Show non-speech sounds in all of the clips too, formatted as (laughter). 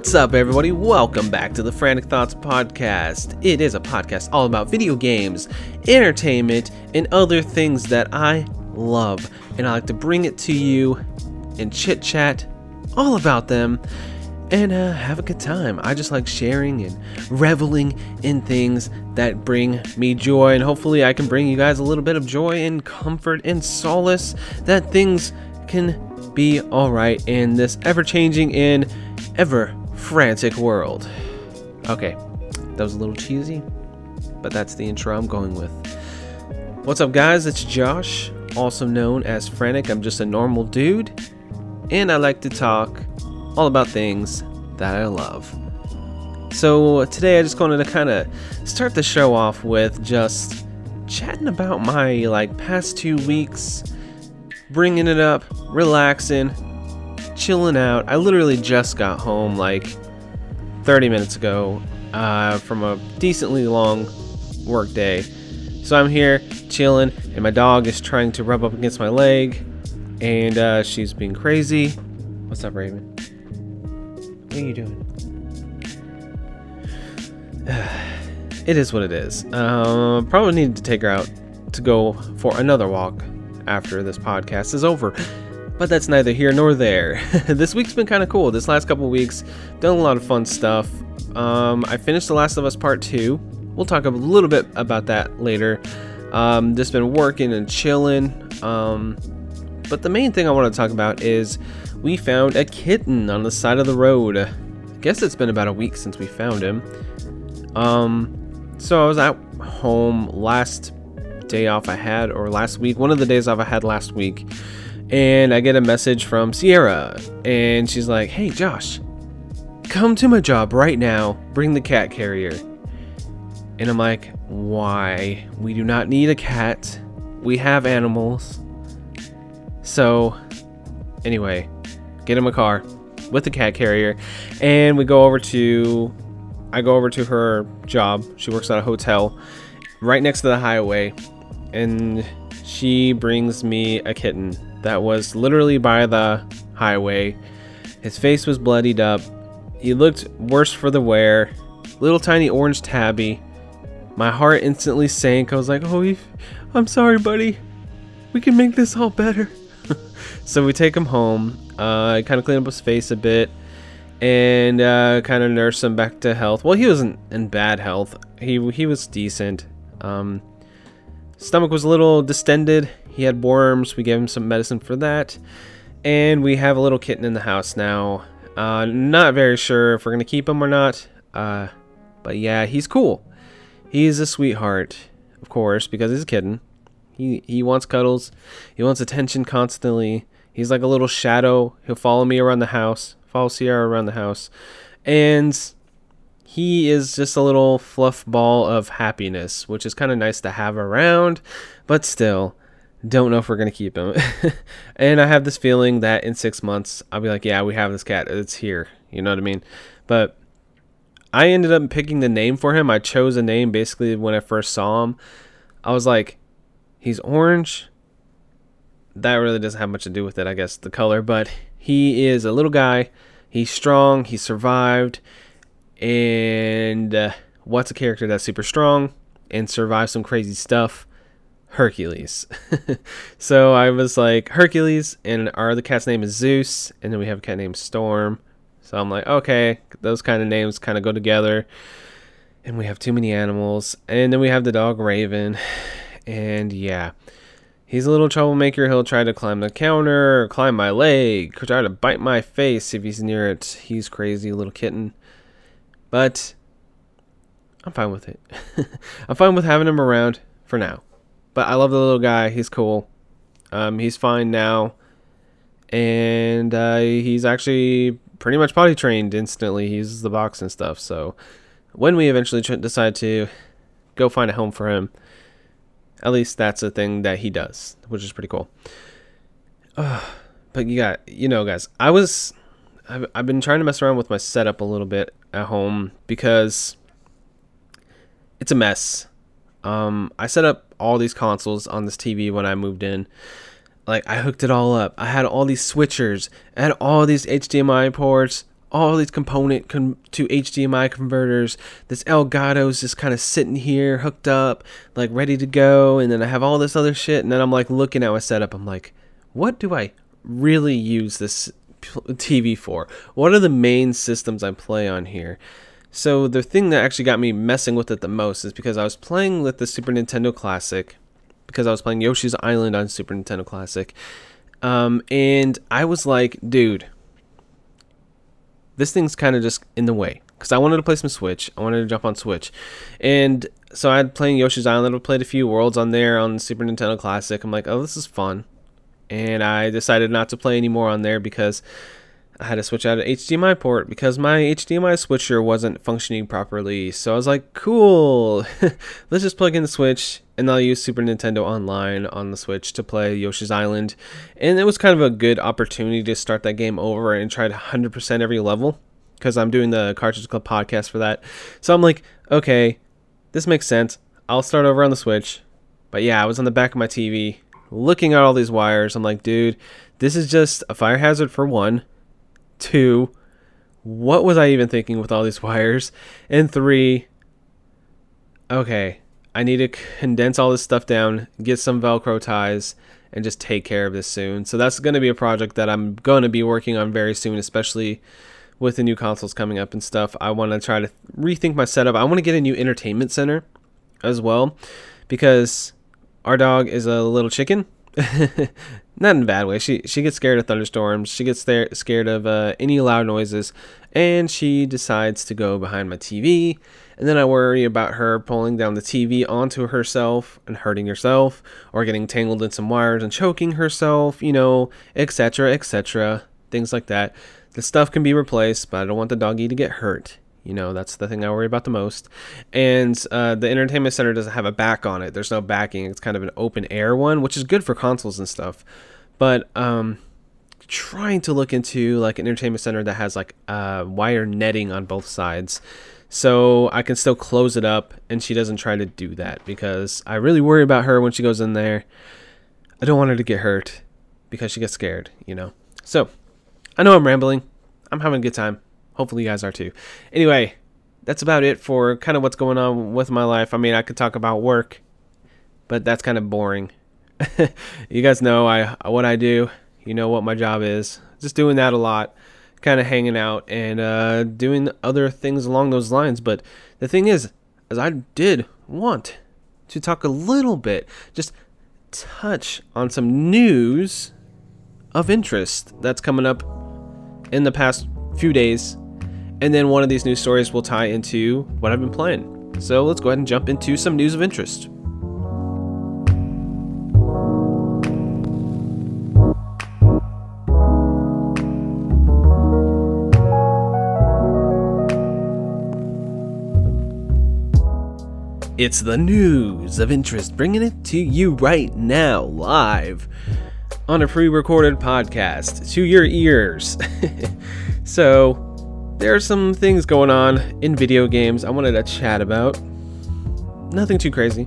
What's up, everybody? Welcome back to the Frantic Thoughts Podcast. It is a podcast all about video games, entertainment, and other things that I love. And I like to bring it to you and chit chat all about them and uh, have a good time. I just like sharing and reveling in things that bring me joy. And hopefully, I can bring you guys a little bit of joy and comfort and solace that things can be alright in this ever changing and ever frantic world. Okay, that was a little cheesy, but that's the intro I'm going with. What's up, guys? It's Josh, also known as Frantic. I'm just a normal dude, and I like to talk all about things that I love. So, uh, today I just wanted to kind of start the show off with just chatting about my like past two weeks, bringing it up, relaxing, chilling out. I literally just got home like 30 minutes ago uh, from a decently long work day. So I'm here chilling, and my dog is trying to rub up against my leg, and uh, she's being crazy. What's up, Raven? What are you doing? (sighs) it is what it is. Uh, probably need to take her out to go for another walk after this podcast is over but that's neither here nor there. (laughs) this week's been kind of cool. This last couple weeks, done a lot of fun stuff. Um, I finished The Last of Us Part 2. We'll talk a little bit about that later. Um, just been working and chilling. Um, but the main thing I want to talk about is we found a kitten on the side of the road. I guess it's been about a week since we found him. Um, so I was at home last day off I had, or last week, one of the days off I had last week and I get a message from Sierra, and she's like, Hey, Josh, come to my job right now, bring the cat carrier. And I'm like, Why? We do not need a cat. We have animals. So, anyway, get in my car with the cat carrier, and we go over to. I go over to her job. She works at a hotel right next to the highway, and she brings me a kitten that was literally by the highway. His face was bloodied up. He looked worse for the wear. Little tiny orange tabby. My heart instantly sank. I was like, oh, I'm sorry, buddy. We can make this all better. (laughs) so we take him home. Uh, I kind of clean up his face a bit and uh, kind of nurse him back to health. Well, he wasn't in bad health. He he was decent. Um, stomach was a little distended. He had worms. We gave him some medicine for that. And we have a little kitten in the house now. Uh, not very sure if we're going to keep him or not. Uh, but yeah, he's cool. He's a sweetheart, of course, because he's a kitten. He, he wants cuddles. He wants attention constantly. He's like a little shadow. He'll follow me around the house, follow Sierra around the house. And he is just a little fluff ball of happiness, which is kind of nice to have around. But still, don't know if we're gonna keep him. (laughs) and I have this feeling that in six months I'll be like, yeah, we have this cat. It's here. You know what I mean? But I ended up picking the name for him. I chose a name basically when I first saw him. I was like, he's orange. That really doesn't have much to do with it, I guess, the color. But he is a little guy. He's strong. He survived. And uh, what's a character that's super strong and survives some crazy stuff? Hercules. (laughs) so I was like, Hercules, and our other cat's name is Zeus, and then we have a cat named Storm. So I'm like, okay, those kind of names kind of go together. And we have too many animals. And then we have the dog Raven. (sighs) And yeah, he's a little troublemaker. He'll try to climb the counter, climb my leg, try to bite my face if he's near it. He's crazy, little kitten. But I'm fine with it. (laughs) I'm fine with having him around for now. But I love the little guy. He's cool. Um, he's fine now, and uh, he's actually pretty much potty trained instantly. He uses the box and stuff. So when we eventually decide to go find a home for him, at least that's a thing that he does, which is pretty cool. Uh, (sighs) but you got, you know, guys, I was, I've, I've been trying to mess around with my setup a little bit at home because it's a mess. Um, I set up all these consoles on this TV when I moved in. Like I hooked it all up. I had all these switchers, I had all these HDMI ports, all these component com- to HDMI converters. This Elgato's just kind of sitting here, hooked up, like ready to go. And then I have all this other shit. And then I'm like looking at my setup. I'm like, what do I really use this TV for? What are the main systems I play on here? So the thing that actually got me messing with it the most is because I was playing with the Super Nintendo Classic, because I was playing Yoshi's Island on Super Nintendo Classic, um, and I was like, dude, this thing's kind of just in the way because I wanted to play some Switch. I wanted to jump on Switch, and so I had playing Yoshi's Island. I played a few worlds on there on Super Nintendo Classic. I'm like, oh, this is fun, and I decided not to play anymore on there because I had to switch out an HDMI port because my HDMI switcher wasn't functioning properly. So I was like, cool, (laughs) let's just plug in the Switch and I'll use Super Nintendo Online on the Switch to play Yoshi's Island. And it was kind of a good opportunity to start that game over and try to 100% every level because I'm doing the Cartridge Club podcast for that. So I'm like, okay, this makes sense. I'll start over on the Switch. But yeah, I was on the back of my TV looking at all these wires. I'm like, dude, this is just a fire hazard for one. Two, what was I even thinking with all these (laughs) wires? And three, okay, I need to condense all this stuff down, get some Velcro ties, and just take care of this soon. So that's going to be a project that I'm going to be working on very soon, especially with the new consoles coming up and stuff. I want to try to rethink my setup. I want to get a new entertainment center as well because our dog is a little chicken. (laughs) Not in a bad way. She she gets scared of thunderstorms. She gets there, scared of uh, any loud noises, and she decides to go behind my TV. And then I worry about her pulling down the TV onto herself and hurting herself, or getting tangled in some wires and choking herself. You know, etc. etc. Things like that. The stuff can be replaced, but I don't want the doggy to get hurt. You know, that's the thing I worry about the most. And uh, the entertainment center doesn't have a back on it. There's no backing. It's kind of an open air one, which is good for consoles and stuff. But um, trying to look into like an entertainment center that has like uh, wire netting on both sides, so I can still close it up, and she doesn't try to do that because I really worry about her when she goes in there. I don't want her to get hurt because she gets scared, you know. So I know I'm rambling. I'm having a good time. Hopefully, you guys are too. Anyway, that's about it for kind of what's going on with my life. I mean, I could talk about work, but that's kind of boring. (laughs) you guys know I what I do. You know what my job is. Just doing that a lot, kind of hanging out and uh, doing other things along those lines. But the thing is, as I did want to talk a little bit, just touch on some news of interest that's coming up in the past few days and then one of these news stories will tie into what I've been playing. So let's go ahead and jump into some news of interest. It's the news of interest, bringing it to you right now, live on a pre recorded podcast to your ears. (laughs) so, there are some things going on in video games I wanted to chat about. Nothing too crazy.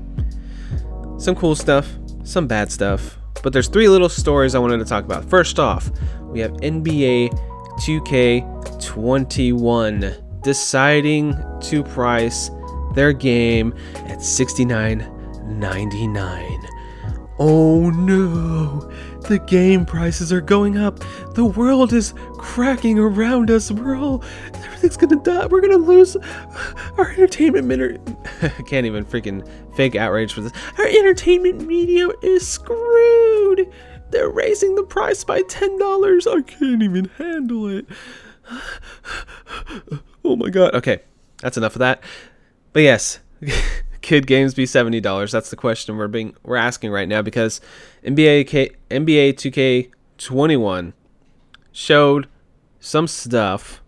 Some cool stuff, some bad stuff. But there's three little stories I wanted to talk about. First off, we have NBA 2K21 deciding to price their game at $69.99. Oh no! The game prices are going up. The world is cracking around us. We're all, everything's gonna die. We're gonna lose our entertainment minute. (laughs) I can't even freaking fake outrage for this. Our entertainment media is screwed. They're raising the price by $10. I can't even handle it. (sighs) oh my god. Okay, that's enough of that. But yes. (laughs) could games be seventy dollars? That's the question we're being we're asking right now because NBA K, NBA 2K21 showed some stuff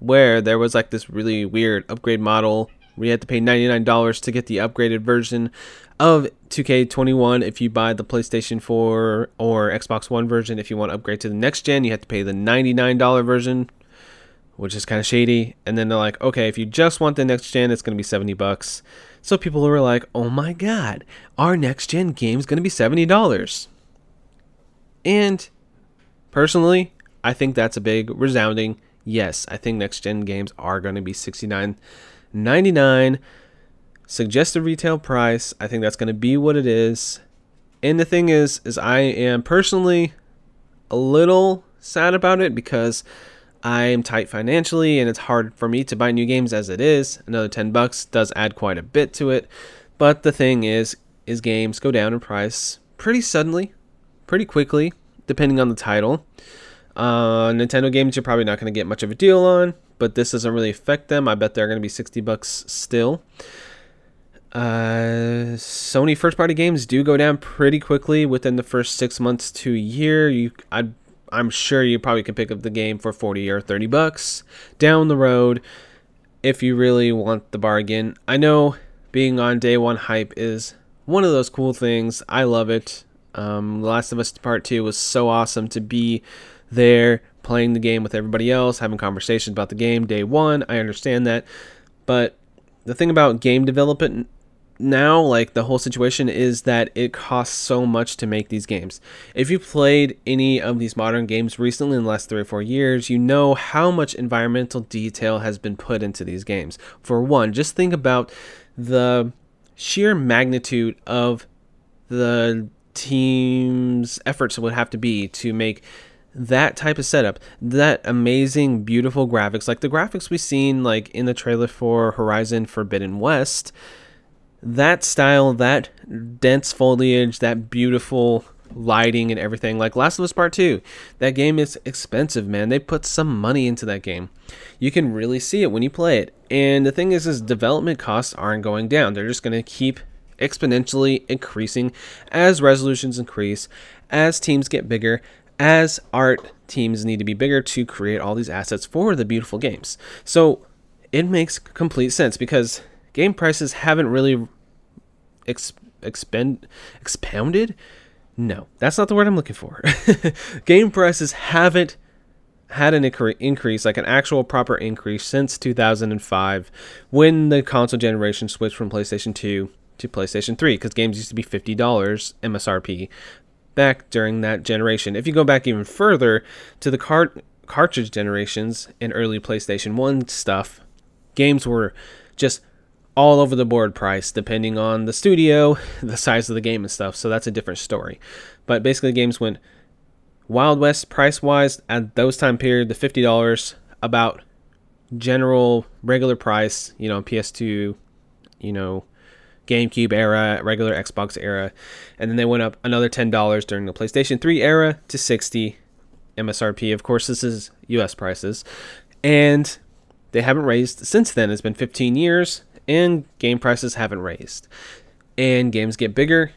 where there was like this really weird upgrade model where you had to pay $99 to get the upgraded version of 2K21 if you buy the PlayStation 4 or Xbox One version. If you want to upgrade to the next gen, you have to pay the $99 version, which is kind of shady. And then they're like, okay, if you just want the next gen, it's going to be 70 bucks. So people were like, oh my god, our next gen game is going to be $70. And personally, I think that's a big resounding yes. I think next gen games are going to be $69.99 suggested retail price. I think that's going to be what it is. And the thing is is I am personally a little sad about it because I'm tight financially and it's hard for me to buy new games as it is. Another 10 bucks does add quite a bit to it. But the thing is is games go down in price pretty suddenly, pretty quickly, depending on the title. Uh, Nintendo games you're probably not going to get much of a deal on, but this doesn't really affect them. I bet they're going to be 60 bucks still. Uh, Sony first party games do go down pretty quickly within the first six months to a year. You, I, I'm sure you probably can pick up the game for 40 or 30 bucks down the road if you really want the bargain. I know being on day one hype is one of those cool things. I love it. Um, the Last of Us Part 2 was so awesome to be there playing the game with everybody else, having conversations about the game day one. I understand that. But the thing about game development now like the whole situation is that it costs so much to make these games. If you played any of these modern games recently in the last three or four years you know how much environmental detail has been put into these games. For one just think about the sheer magnitude of the team's efforts would have to be to make that type of setup, that amazing, beautiful graphics, like the graphics we've seen like in the trailer for Horizon Forbidden West, that style, that dense foliage, that beautiful lighting and everything. Like Last of Us Part 2, that game is expensive, man. They put some money into that game. You can really see it when you play it. And the thing is, is development costs aren't going down. They're just going to keep exponentially increasing as resolutions increase, as teams get bigger, as art teams need to be bigger to create all these assets for the beautiful games. So it makes complete sense because game prices haven't really ex- expend expounded. No, that's not the word I'm looking for. (laughs) game prices haven't had an increase, like an actual proper increase, since 2005 when the console generation switched from PlayStation 2 to PlayStation 3 because games used to be $50 MSRP back during that generation. If you go back even further to the cart- cartridge generations and early PlayStation 1 stuff, games were just all over the board price depending on the studio, the size of the game and stuff. So that's a different story. But basically games went Wild West price wise at those time period, the fifty dollars about general regular price, you know, PS2, you know, GameCube era, regular Xbox era, and then they went up another ten dollars during the PlayStation 3 era to 60 MSRP. Of course, this is US prices. And they haven't raised since then. It's been 15 years and game prices haven't raised. And games get bigger,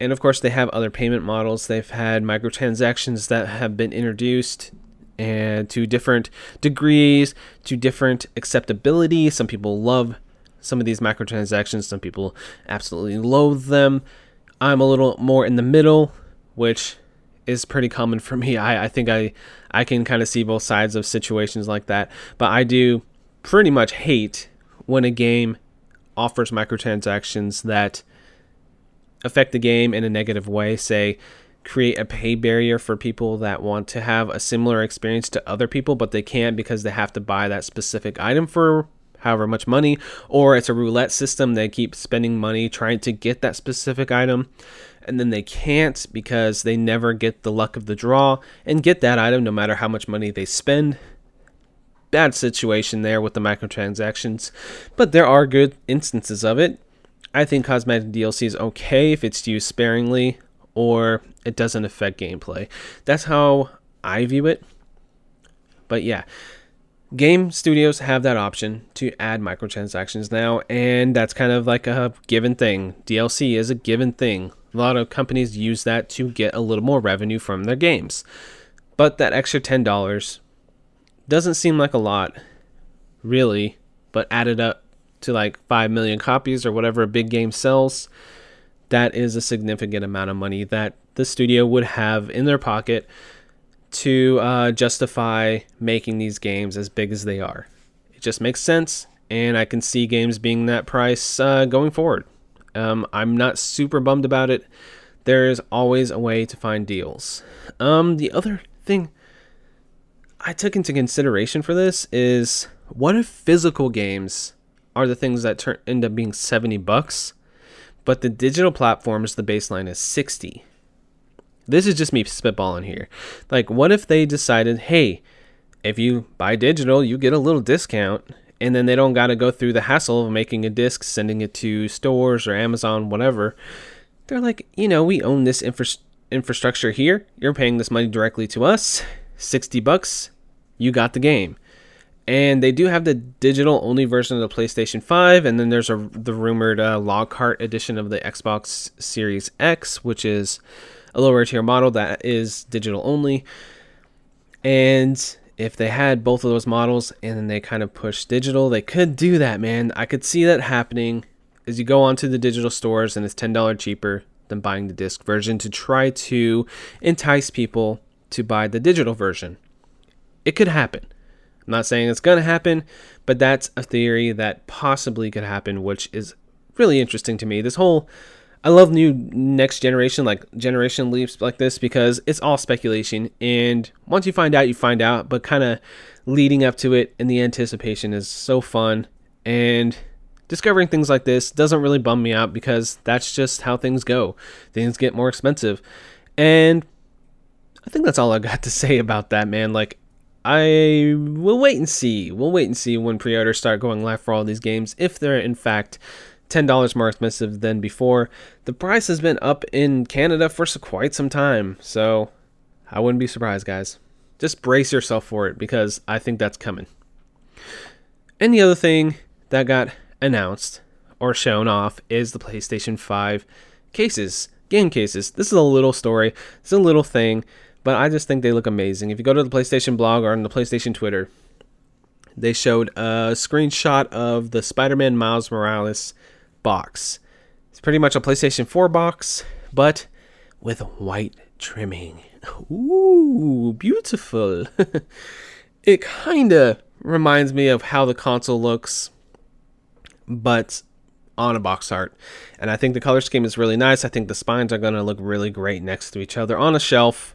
and of course, they have other payment models. They've had microtransactions that have been introduced and to different degrees, to different acceptability. Some people love some of these microtransactions, some people absolutely loathe them. I'm a little more in the middle, which is pretty common for me. I, I think I I can kind of see both sides of situations like that, but I do pretty much hate when a game offers microtransactions that affect the game in a negative way, say create a pay barrier for people that want to have a similar experience to other people, but they can't because they have to buy that specific item for however much money, or it's a roulette system. They keep spending money trying to get that specific item, and then they can't because they never get the luck of the draw and get that item no matter how much money they spend bad situation there with the microtransactions, but there are good instances of it. I think cosmetic DLC is okay if it's used sparingly or it doesn't affect gameplay. That's how I view it. But yeah, game studios have that option to add microtransactions now, and that's kind of like a given thing. DLC is a given thing. A lot of companies use that to get a little more revenue from their games. But that extra $10 doesn't seem like a lot, really, but added up to like 5 million copies or whatever a big game sells, that is a significant amount of money that the studio would have in their pocket to uh, justify making these games as big as they are. It just makes sense, and I can see games being that price uh, going forward. Um, I'm not super bummed about it. There's always a way to find deals. Um, the other thing I took into consideration for this is what if physical games are the things that turn end up being 70 bucks, but the digital platforms the baseline is 60. This is just me spitballing here. Like what if they decided, "Hey, if you buy digital, you get a little discount." And then they don't got to go through the hassle of making a disc, sending it to stores or Amazon, whatever. They're like, you know, we own this infra- infrastructure here. You're paying this money directly to us. 60 bucks, you got the game. And they do have the digital only version of the PlayStation 5, and then there's a the rumored uh, Lockhart edition of the Xbox Series X, which is a lower tier model that is digital only. And if they had both of those models and then they kind of push digital, they could do that, man. I could see that happening as you go onto the digital stores and it's $10 cheaper than buying the disc version to try to entice people to buy the digital version. It could happen. I'm not saying it's going to happen, but that's a theory that possibly could happen, which is really interesting to me. This whole I love new next generation like generation leaps like this because it's all speculation and once you find out you find out but kind of leading up to it and the anticipation is so fun and discovering things like this doesn't really bum me out because that's just how things go. Things get more expensive. And I think that's all I got to (laughs) say about that, man. Like I will wait and see. We'll wait and see when pre-orders start going live for all these games if they're in fact $10 more expensive than before. The price has been up in Canada for quite some time, so I wouldn't be surprised, guys. Just brace yourself for it because I think that's coming. And the other thing that got announced or shown off is the PlayStation 5 cases, game cases. This is a little story, it's a little thing, but I just think they look amazing. If you go to the PlayStation blog or on the PlayStation Twitter, they showed a screenshot of the Spider Man Miles Morales box. It's pretty much a PlayStation 4 box, but with white trimming. Ooh, beautiful. (laughs) it kind of reminds me of how the console looks, but on a box art. And I think the color scheme is really nice. I think the spines are going to look really great next to each other on a shelf,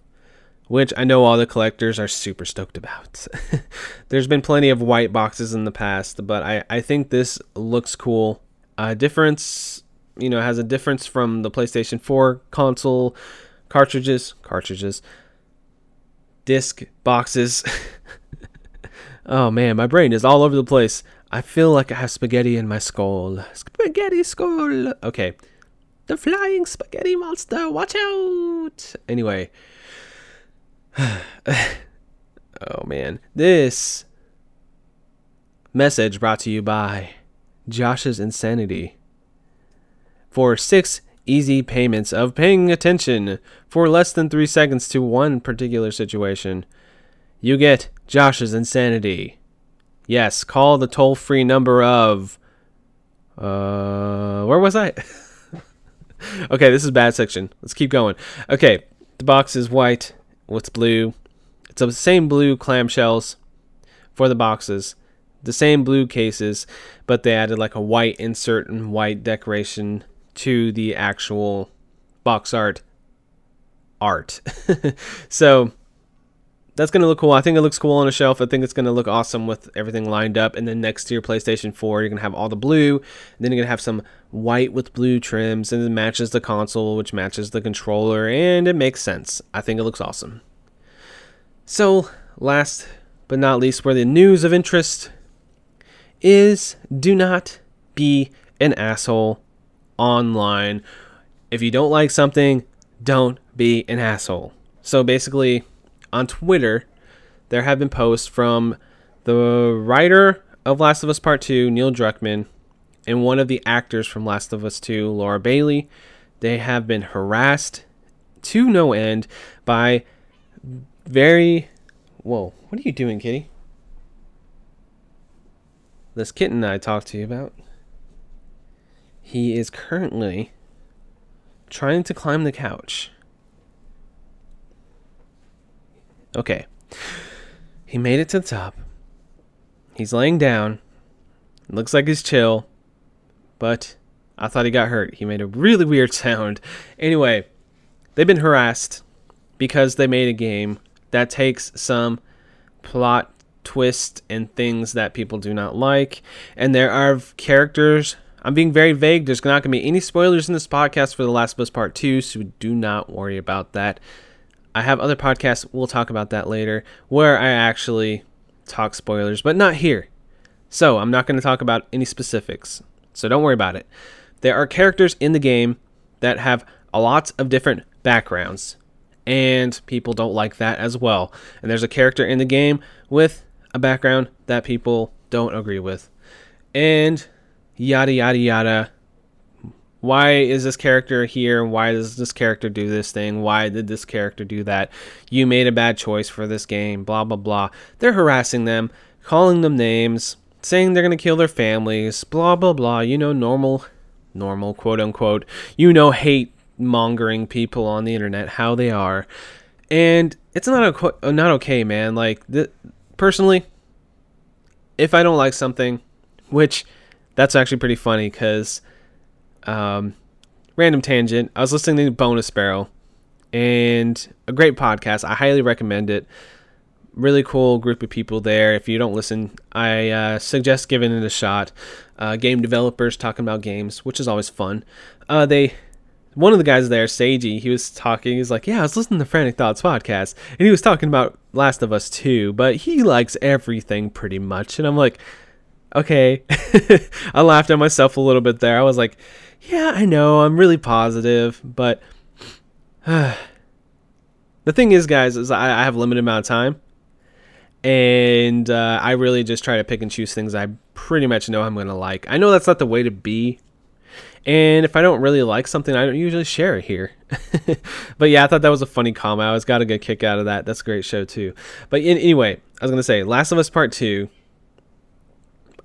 which I know all the collectors are super stoked about. (laughs) There's been plenty of white boxes in the past, but I, I think this looks cool a difference, you know, has a difference from the PlayStation 4 console cartridges, cartridges, disc boxes. (laughs) oh man, my brain is all over the place. I feel like I have spaghetti in my skull. Spaghetti skull. Okay. The flying spaghetti monster. Watch out. Anyway. (sighs) oh man. This message brought to you by Josh's insanity. For six easy payments of paying attention for less than three seconds to one particular situation, you get Josh's insanity. Yes, call the toll free number of. Uh, where was I? (laughs) okay, this is bad section. Let's keep going. Okay, the box is white with blue. It's the same blue clamshells for the boxes the same blue cases, but they added like a white insert and white decoration to the actual box art art. (laughs) so that's going to look cool. I think it looks cool on a shelf. I think it's going to look awesome with everything lined up. And then next to your PlayStation 4, you're going to have all the blue. Then you're going to have some white with blue trims. And it matches the console, which matches the controller. And it makes sense. I think it looks awesome. So, last but not least, where the news of interest is do not be an asshole online. If you don't like something, don't be an asshole. So basically, on Twitter, there have been posts from the writer of Last of Us Part 2, Neil Druckmann, and one of the actors from Last of Us 2, Laura Bailey. They have been harassed to no end by very. Whoa, what are you doing, kitty? this kitten I talked to you about, he is currently trying to climb the couch. Okay. He made it to the top. He's laying down. Looks like he's chill. But I thought he got hurt. He made a really weird (laughs) sound. Anyway, they've been harassed because they made a game that takes some plot twist and things that people do not like. And there are characters. I'm being very vague. There's not going to be any spoilers in this podcast for The Last of Us Part 2, so do not worry about that. I have other podcasts, we'll talk about that later, where I actually talk spoilers, but not here. So I'm not going to talk about any specifics. So don't worry about it. There are characters in the game that have a lot of different backgrounds, and people don't like that as well. And there's a character in the game with a background that people don't agree with. And yada yada yada. Why is this character here? Why does this character do this thing? Why did this character do that? You made a bad choice for this game, blah blah blah. They're harassing them, calling them names, saying they're going to kill their families, blah blah blah. You know, normal normal quote unquote. You know hate mongering people on the internet how they are. And it's not a, not okay, man. Like th- personally, if I don't like something, which that's actually pretty funny because um, random tangent. I was listening to Bonus Barrel and a great podcast. I highly recommend it. Really cool group of people there. If you don't listen, I uh, suggest giving it a shot. Uh, game developers talking about games, which is always fun. Uh, they one of the guys there, Seiji, he was talking. He's like, "Yeah, I was listening to Frantic Thoughts podcast, and he was talking about Last of Us 2, but he likes everything pretty much." And I'm like, "Okay." (laughs) I laughed at myself a little bit there. I was like, "Yeah, I know. I'm really positive, but (sighs) the thing is, guys, is I, I have limited amount of time, and uh, I really just try to pick and choose things I pretty much know I'm gonna like. I know that's not the way to be." And if I don't really like something, I don't usually share it here. (laughs) but yeah, I thought that was a funny comment. I was got a good kick out of that. That's a great show too. But in, anyway, I was gonna say, Last of Us Part Two.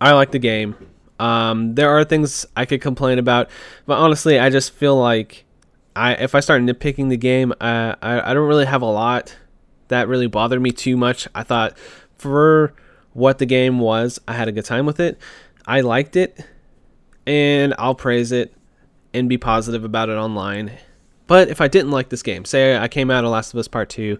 I like the game. Um, there are things I could complain about, but honestly, I just feel like I if I start nitpicking the game, I I don't really have a lot that really bothered me too much. I thought for what the game was, I had a good time with it. I liked it and I'll praise it and be positive about it online. But if I didn't like this game, say I came out of Last of Us Part 2,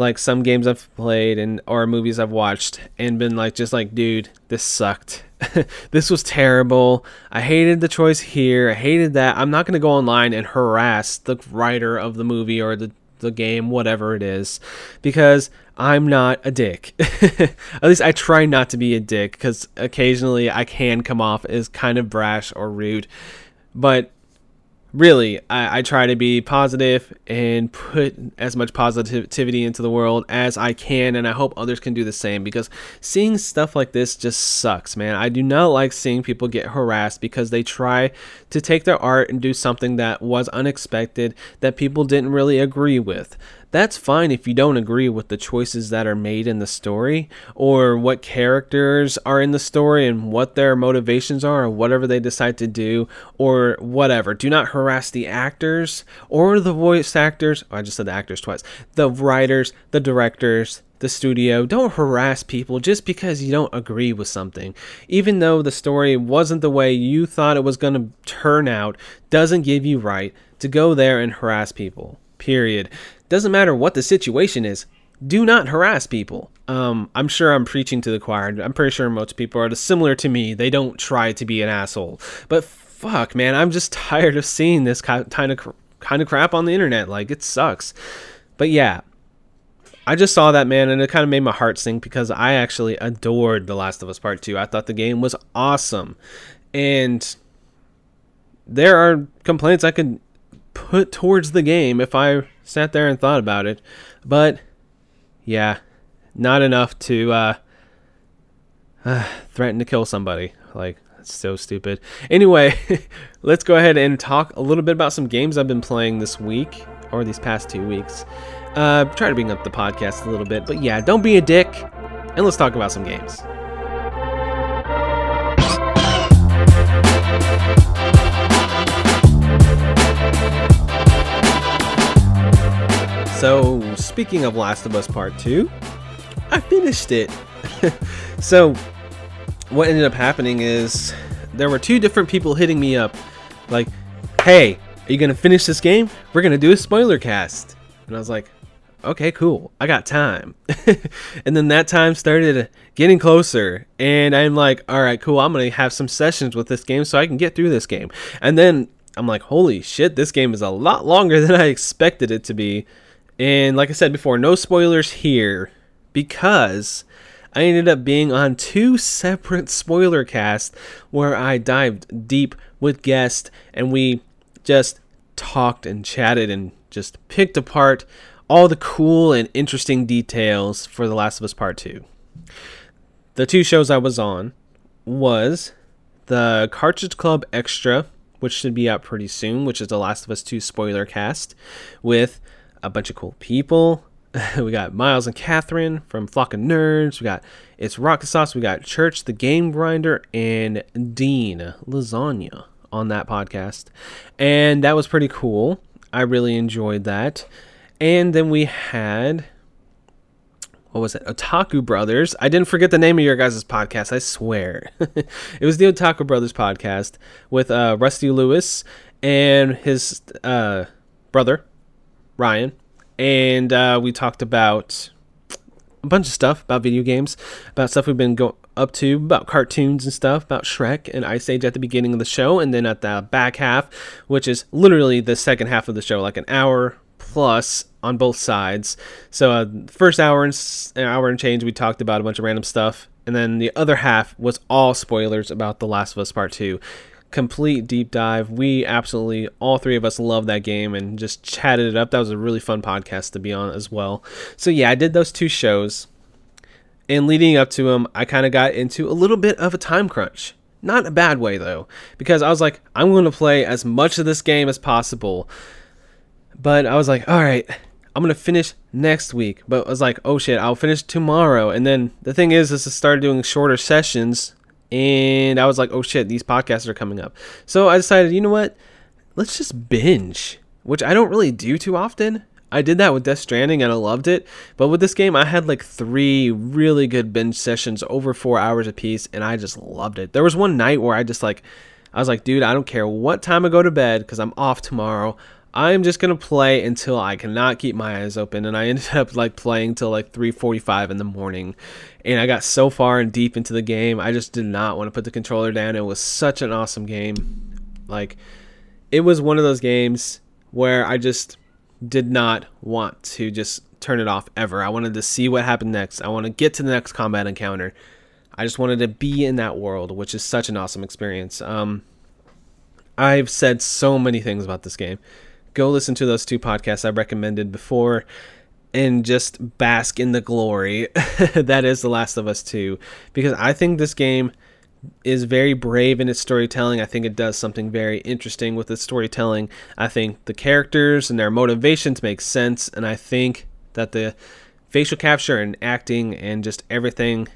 like some games I've played and or movies I've watched and been like just like dude, this sucked. (laughs) this was terrible. I hated the choice here. I hated that. I'm not to go online and harass the writer of the movie or the the game, whatever it is, because I'm not a dick. (laughs) At least I try not to be a dick because occasionally I can come off as kind of brash or rude. But really, I, I, try to be positive and put as much positivity into the world as I can, and I hope others can do the same because seeing stuff like this just sucks, man. I do not like seeing people get harassed because they try to take their art and do something that was unexpected that people didn't really agree with that's fine if you don't agree with the choices that are made in the story or what characters are in the story and what their motivations are or whatever they decide to do or whatever. Do not harass the actors or the voice actors. Oh, I just said the actors twice. The writers, the directors, the studio. Don't harass people just because you don't agree with something. Even though the story wasn't the way you thought it was going to turn out, doesn't give you right to go there and harass people. Period. Doesn't matter what the situation is. Do not harass people. Um, I'm sure I'm preaching to the choir. I'm pretty sure most people are similar to me. They don't try to be an asshole. But fuck, man, I'm just (laughs) tired of seeing this kind of kind of crap on the internet. Like it sucks. But yeah, I just saw that man and it kind of made my heart sink because I actually adored The Last of Us Part 2. I thought the game was awesome. And there are complaints I could put towards the game if I sat there and thought about it. But yeah, not enough to uh, uh, threaten to kill somebody. Like that's so stupid. Anyway, (laughs) let's go ahead and talk a little bit about some games I've been playing this week or these past two weeks. Uh, try to bring up the podcast a little bit, but yeah, don't be a dick, and let's talk about some games. So, speaking of Last of Us Part 2, I finished it. (laughs) so, what ended up happening is there were two different people hitting me up like, hey, are you going to finish this game? We're going to do a spoiler cast. And I was like, okay, cool. I got time. (laughs) and then that time started getting closer. And I'm like, all right, cool. I'm going to have some sessions with this game so I can get through this game. And then I'm like, holy shit, this game is a lot longer (laughs) than I expected it to be. And like I said before, no spoilers here because I ended up being on two separate spoiler casts where I dived deep with guests and we just talked and chatted and just picked apart all the cool and interesting details for The Last of Us Part 2. The two shows I was on was the Cartridge Club Extra, which should be out pretty soon, which is The Last of Us 2 spoiler cast with a bunch of cool people. (laughs) we got Miles and Catherine from Flock of Nerds. We got It's Rocket Sauce. We got Church the Game Grinder and Dean Lasagna on that podcast. And that was pretty cool. I really enjoyed that. And then we had what was it? Otaku Brothers. I didn't forget the name of your guys' podcast, I swear. (laughs) it was the Otaku Brothers podcast with uh, Rusty Lewis and his uh, brother, Ryan, and uh, we talked about a bunch of stuff about video games, about stuff we've been go- up to, about cartoons and stuff, about Shrek and Ice Age at the beginning of the show, and then at the back half, which is literally the second half of the show, like an hour plus on both sides. So uh, first hour and an hour and change, we talked about a bunch of random stuff, and then the other half was all spoilers about The Last of Us Part Two complete deep dive. We absolutely, all three of us loved that game and just chatted it up. That was a really fun podcast to be on as well. So, yeah, I did those two shows. And leading up to them, I kind of got into a little bit of a time crunch. Not a bad way, though, because I was like, I'm going to play as much of this game as possible. But I was like, all right, I'm going to finish next week. But I was like, oh shit, I'll finish tomorrow. And then the thing is, is to start doing shorter sessions and I was like, oh shit, these podcasts are coming up. So I decided, you know what? Let's just binge, which I don't really do too often. I did that with Death Stranding and I loved it. But with this game, I had like three really good binge sessions over four hours apiece, and I just loved it. There was one night where I just like, I was like, dude, I don't care what time I go to bed because I'm off tomorrow. I'm just gonna play until I cannot keep my eyes open, and I ended (laughs) up like playing till like 3:45 in the morning, and I got so far and deep into the game, I just did not want to put the controller down. It was such an awesome game, like it was one of those games where I just did not want to just turn it off ever. I wanted to see what happened next. I want to get to the next combat encounter. I just wanted to be in that world, which is such an awesome experience. Um, I've said so many things about this game go listen to those two podcasts I recommended before and just bask in the glory (laughs) that is The Last of Us 2 because I think this game is very brave in its storytelling. I think it does something very interesting with its storytelling. I think the characters and their motivations make sense and I think that the facial capture and acting and just everything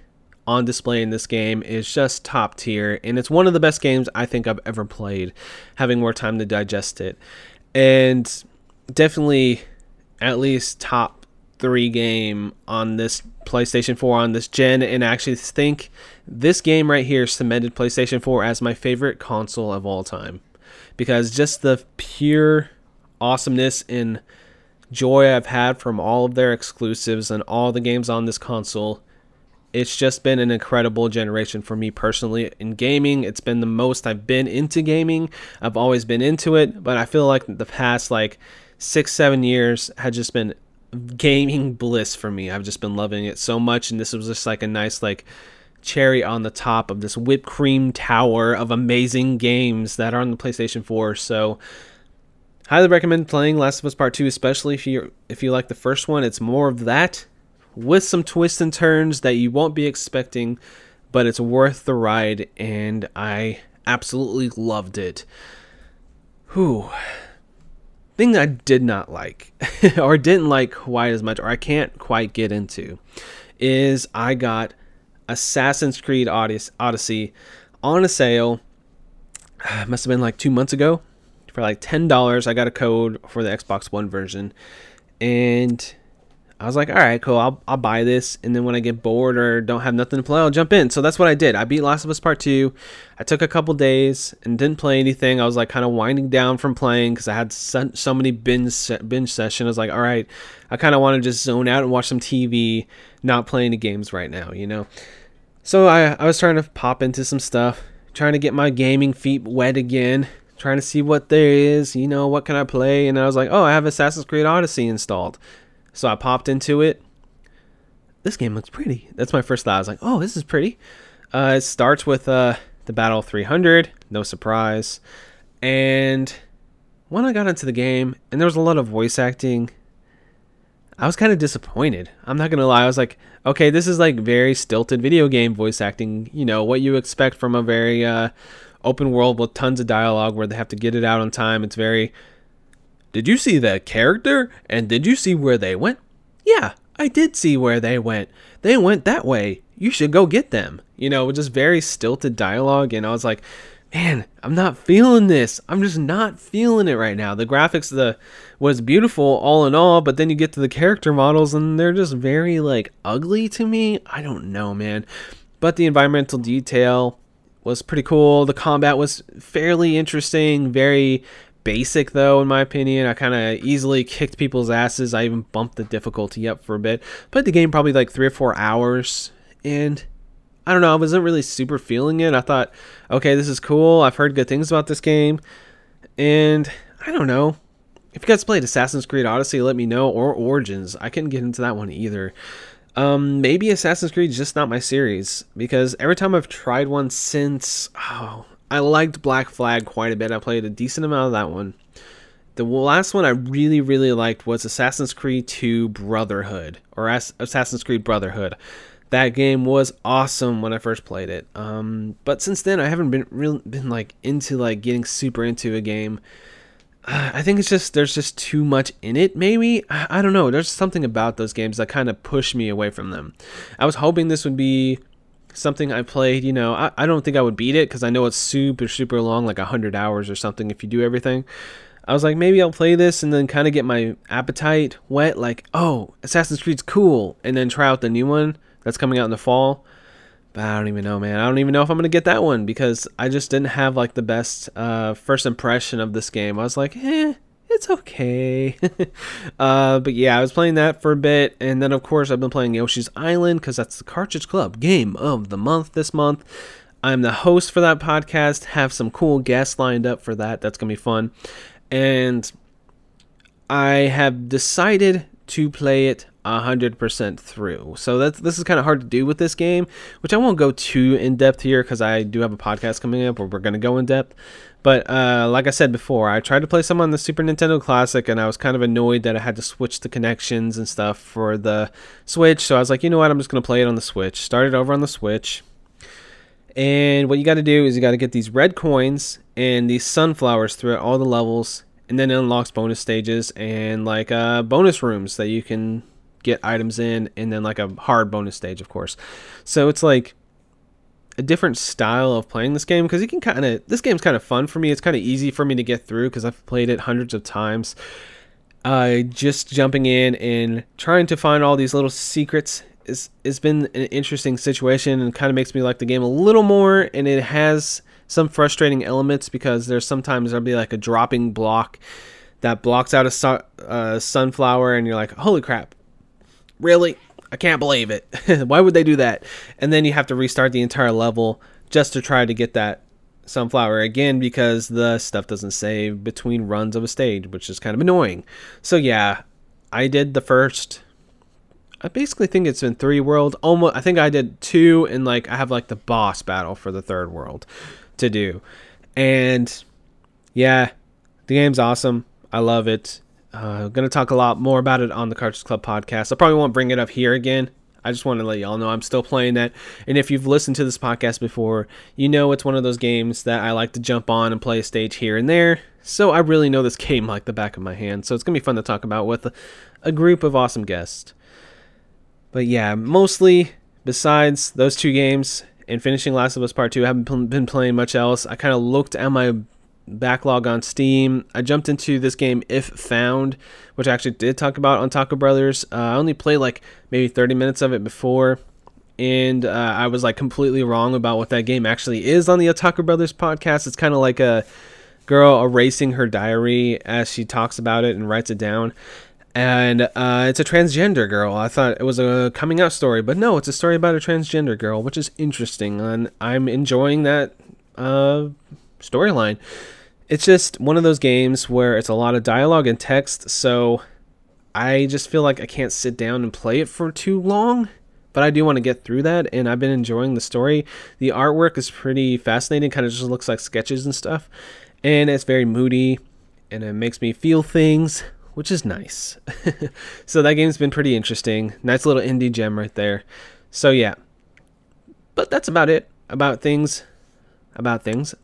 on display in this game is just top tier and it's one of the best games I think I've ever played having more time to digest it and definitely at least top three game on this PlayStation 4 on this gen. And I actually think this game right here cemented PlayStation 4 as my favorite console of all time because just the pure awesomeness and joy I've had from all of their exclusives and all the games on this console it's just been an incredible generation for me personally in gaming. It's been the most I've been into gaming. I've always been into it, but I feel like the past like six, seven years had just been gaming bliss for me. I've just been loving it so much, and this was just like a nice like cherry on the top of this whipped cream tower of amazing games that are on the PlayStation 4. So highly recommend playing Last of Us Part 2, especially if you if you like the first one. It's more of that with some twists and turns that you won't be expecting, but it's worth the ride, and I absolutely loved it. Whew. Thing I did not like, (laughs) or didn't like quite as much, or I can't quite get into, is I got Assassin's Creed Odyssey on a sale. (sighs) Must have been like two months ago for like $10. I got a code for the Xbox One version and I was like, all right, cool, I'll, I'll buy this. And then when I get bored or don't have nothing to play, I'll jump in. So that's what I did. I beat Last of Us Part 2. I took a couple days and didn't play anything. I was like kind of winding down from playing because I had so, so many binge, binge sessions. I was like, all right, I kind of want to just zone out and watch some TV, not play any games right now, you know? So I, I was trying to pop into some stuff, trying to get my gaming feet wet again, trying to see what there is, you know, what can I play? And I was like, oh, I have Assassin's Creed Odyssey installed. So I popped into it. This game looks pretty. That's my first thought. I was like, oh, this is pretty. Uh, it starts with uh, the Battle 300. No surprise. And when I got into the game, and there was a lot of voice acting, I was kind of disappointed. I'm not going to lie. I was like, okay, this is like very stilted video game voice acting. You know, what you expect from a very uh, open world with tons of dialogue where they have to get it out on time. It's very did you see that character? And did you see where they went? Yeah, I did see where they went. They went that way. You should go get them. You know, just very stilted dialogue. And I was like, man, I'm not feeling this. I'm just not feeling it right now. The graphics the was beautiful all in all, but then you get to the character models and they're just very like ugly to me. I don't know, man. But the environmental detail was pretty cool. The combat was fairly interesting, very basic though in my opinion. I kind of easily kicked people's asses. I even bumped the difficulty up for a bit. Played the game probably like three or four hours and i don't know i wasn't really super feeling it. I thought okay this is cool. I've heard good things about this game. And i don't know. If you guys played assassin's creed odyssey let me know or origins. I couldn't get into that one either. Um, maybe Assassin's Creed is just not my series because every time I've tried one since, oh, I liked Black Flag quite a bit. I played a decent amount of that one. The last one I really, really liked was Assassin's Creed 2 Brotherhood, or Assassin's Creed Brotherhood. That game was awesome when I first played it. Um, but since then, I haven't been really been like into like getting super into a game. Uh, (sighs) I think it's just there's just too much in it. Maybe I, I don't know. There's something about those games that kind of push me away from them. I was hoping this would be something I played, you know, I, I don't think I would beat it because I know it's super, super long, like 100 hours or something if you do everything. I was like, maybe I'll play this and then kind of get my appetite wet, like, oh, Assassin's Creed's cool, and then try out the new one that's coming out in the fall. But I don't even know, man. I don't even know if I'm going to get that one because I just didn't have like the best uh, first impression of this game. I was like, eh, it's okay. (laughs) uh, but yeah, I was playing that for a bit, and then of course I've been playing Yoshi's Island because that's the Cartridge Club game of the month this month. I'm the host for that podcast. Have some cool guests lined up for that. That's gonna be fun, and I have decided to play it 100% through. So that's this is kind of hard to do with this game, which I won't go too in depth here because I do have a podcast coming up where we're going to go in depth. But uh, like I said before, I tried to play some on the Super Nintendo Classic, and I was kind of annoyed that I had to switch the connections and stuff for the Switch. So I was like, you know what, I'm just to play it on the Switch. Started over on the Switch. And what you got to do is you got to get these red coins and these sunflowers throughout all the levels, and then it unlocks bonus stages and like uh, bonus rooms that you can get items in, and then like a hard bonus stage, of course. So it's like a different style of playing this game because you can kind of this game's kind of fun for me. It's kind of easy for me to get through because I've played it hundreds of times. Uh, just jumping in and trying to find all these little secrets is it's been an interesting situation and kind of makes me like the game a little more. And it has some frustrating elements because there's sometimes there'll be like a dropping block that blocks out a su- uh, sunflower, and you're like, holy crap, really? I can't believe it. (laughs) Why would they do that? And then you have to restart the entire level just to try to get that sunflower again because the stuff doesn't save between runs of a stage, which is kind of annoying. So yeah, I did the first I basically think it's been three world. Almost I think I did two and like I have like the boss battle for the third world to do. And yeah, the game's awesome. I love it. Uh, I'm going to talk a lot more about it on the Cartridge Club podcast. I probably won't bring it up here again. I just want to let y'all know I'm still playing that. And if you've listened to this podcast before, you know it's one of those games that I like to jump on and play a stage here and there. So I really know this (laughs) game like the back of my hand. So it's going to be fun to talk about with a, a group of awesome guests. But yeah, mostly besides those two games and finishing Last of Us Part 2, I haven't been playing much else. I kind of looked at my backlog on Steam. I jumped into this game If Found, which I actually did talk about on Taco Brothers. Uh, I only played like maybe 30 minutes of it before, and uh, I was like completely wrong about what that game actually is on the Taco Brothers podcast. It's kind of like a girl erasing her diary as she talks about it and writes it down. And uh, it's a transgender girl. I thought it was a coming out story, but no, it's a story about a transgender girl, which is interesting, and I'm enjoying that uh, storyline. It's just one of those games where it's a lot of dialogue and text, so I just feel like I can't sit down and play it for too long. But I do want to get through that, and I've been enjoying the story. The artwork is pretty fascinating, kind of just looks like sketches and stuff and it's very moody and it makes me feel things which is nice (laughs) so that game's been pretty interesting nice little indie gem right there so yeah but that's about it about things about things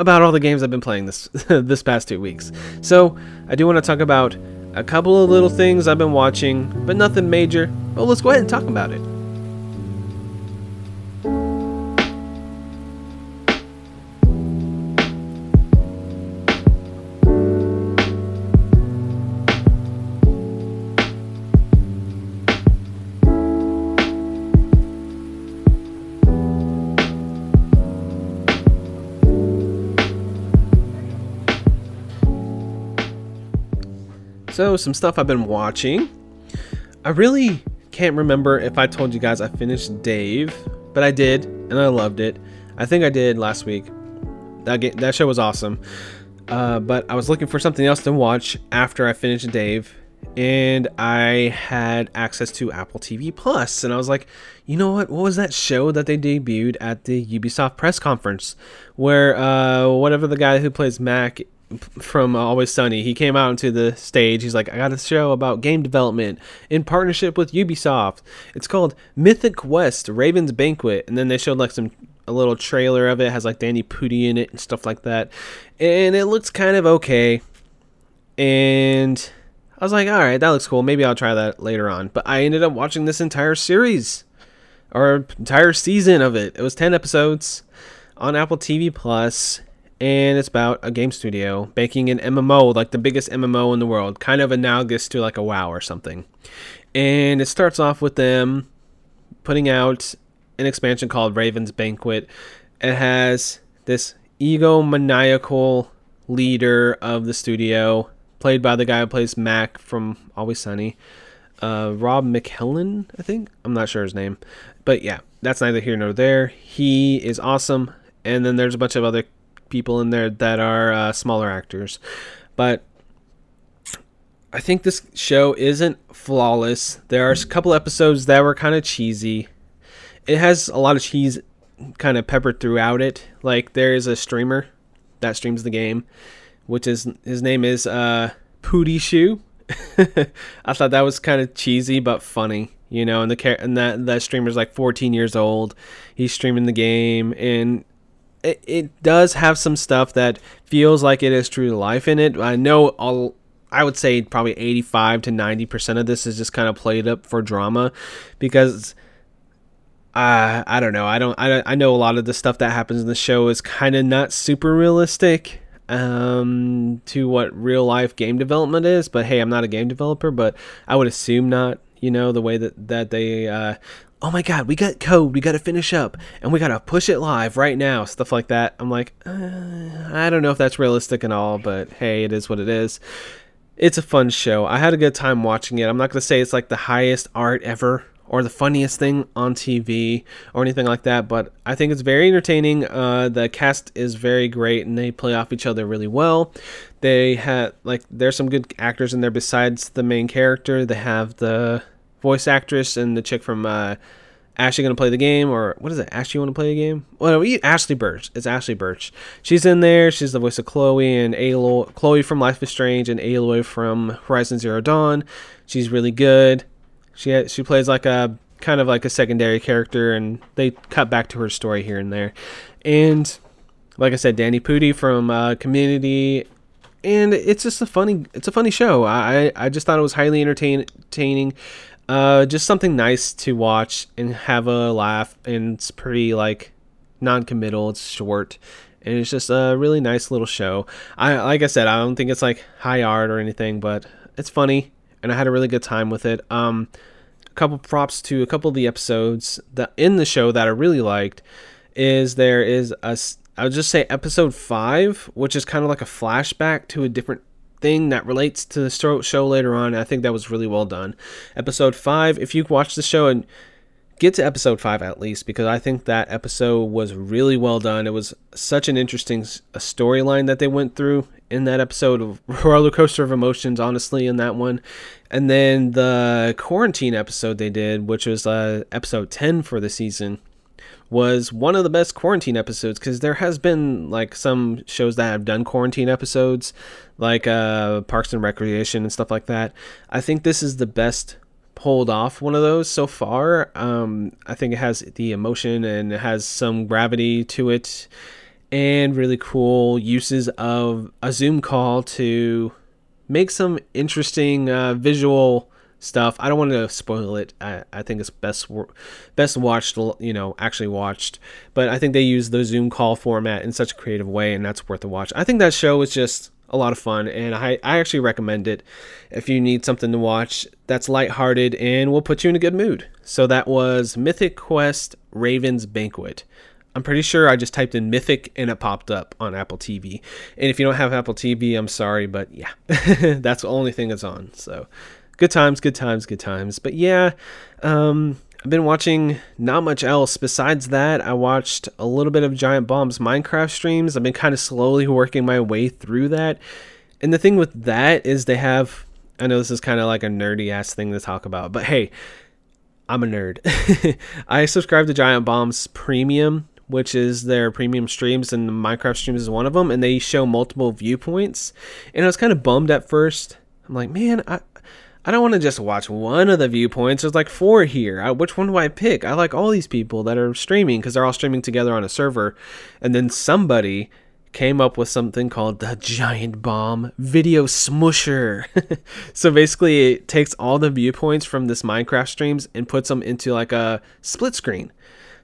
about all the games I've been playing this (laughs) this past two weeks. So I do want to talk about a couple of little things I've been watching, but nothing major. But let's go ahead and talk about it. So, some stuff I've been watching. I really can't remember if I told you guys I finished Dave, but I did, and I loved it. I think I did last week. That game, that show was awesome. Uh, but I was looking for something else to watch after I finished Dave, and I had access to Apple TV Plus, and I was like, you know what? What was that show that they debuted at the Ubisoft press conference, where uh, whatever the guy who plays Mac from Always Sunny. He came out into the stage. He's like, I got a show about game development in partnership with Ubisoft. It's called Mythic Quest Raven's Banquet. And then they showed like some a little trailer of it. it has like Danny Pudi in it and stuff like that. And it looks kind of okay. And I was like, all right, that looks cool. Maybe I'll try that later on. But I ended up watching this entire series or entire season of it. It was 10 episodes on Apple TV Plus and it's about a game studio making an MMO, like the biggest MMO in the world, kind of analogous to like a WoW or something. And it starts off with them putting out an expansion called Raven's Banquet. It has this egomaniacal leader of the studio, played by the guy who plays Mac from Always Sunny, uh, Rob McElhenney, I think. I'm not sure his name, but yeah, that's neither here nor there. He is awesome, and then there's a bunch of other people in there that are uh, smaller actors, but I think this show isn't flawless. There are a couple episodes that were kind of cheesy. It has a lot of cheese kind of peppered throughout it. Like there is a streamer that streams the game, which is his name is uh, Pooty Shoe. (laughs) I thought that was kind of cheesy but funny, you know. And the and that that streamer's like 14 years old. He's streaming the game, and it, it does have some stuff that feels like it is true to life in it. I know all I would say probably 85 to 90% of this is just kind of played up for drama because uh, I don't know. I don't I, I know a lot of the stuff that happens in the show is kind of not super realistic um, to what real life game development is, but hey, I'm not a game developer, but I would assume not you know the way that that they uh, oh my god, we got code, we got to finish up, and we got to push it live right now, stuff like that. I'm like, uh, I don't know if that's realistic and all, but hey, it is what it is. It's a fun show. I had a good time watching it. I'm not going to say it's like the highest art ever or the funniest thing on TV or anything like that, but I think it's very entertaining. Uh, the cast is very great and they play off each other really well. They had like there's some good actors in there besides the main character. They have the voice actress and the chick from uh, Ashley gonna play the game or what is it? Ashley want to play a game? Well, no, Ashly Burch. It's Ashly Burch. She's in there. She's the voice of Chloe and Aloy. Chloe from Life is Strange and Aloy from Horizon Zero Dawn. She's really good. She she plays like a kind of like a secondary character, and they cut back to her story here and there. And like I said, Danny Pudi from uh, Community and it's just a funny it's a funny show. I I just thought it was highly entertaining. Uh, just something nice to watch and have a laugh, and it's pretty like non-committal. It's short, and it's just a really nice little show. I like I said, I don't think it's like high art or anything, but it's funny, and I had a really good time with it. Um, a couple props to a couple of the episodes that in the show that I really liked is there is a I would just say episode five, which is kind of like a flashback to a different thing that relates to the show later on. I think that was really well done. Episode five, if you watch the show and get to episode five at least, because I think that episode was really well done. It was such an interesting storyline that they went through in that episode of (laughs) roller coaster of emotions, honestly, in that one. And then the quarantine episode they did, which was uh, episode 10 for the season was one of the best quarantine episodes because there has been like some shows that have done quarantine episodes like uh, parks and recreation and stuff like that. I think this is the best pulled off one of those so far. Um, i think it has the emotion and it has some gravity to it and really cool uses of a zoom call to make some interesting uh, visual stuff. I don't want to spoil it. I, I think it's best best watched, you know, actually watched. But I think they use the Zoom call format in such a creative way, and that's worth a watch. I think that show is just a lot of fun, and I, I actually recommend it if you need something to watch that's lighthearted and will put you in a good mood. So that was Mythic Quest Raven's Banquet. I'm pretty sure I just typed in Mythic and it popped up on Apple TV. And if you don't have Apple TV, I'm sorry, but yeah, (laughs) that's the only thing that's on. So good times, good times, good times. But yeah, um, I've been watching not much else. Besides that, I watched a little bit of Giant Bomb's Minecraft streams. I've been kind of slowly working my way through that. And the thing with that is they have, I know this is kind of like a nerdy ass thing to talk about, but hey, I'm a nerd. (laughs) I subscribe to Giant Bomb's Premium, which is their premium streams, and the Minecraft streams is one of them, and they show multiple viewpoints. And I was kind of bummed at first. I'm like, man, I, I don't want to just watch one of the viewpoints. There's like four here. I, which one do I pick? I like all these people that are streaming because they're all streaming together on a server. And then somebody came up with something called the Giant Bomb Video Smusher. (laughs) so basically, it takes all the viewpoints from this Minecraft streams and puts them into like a split screen.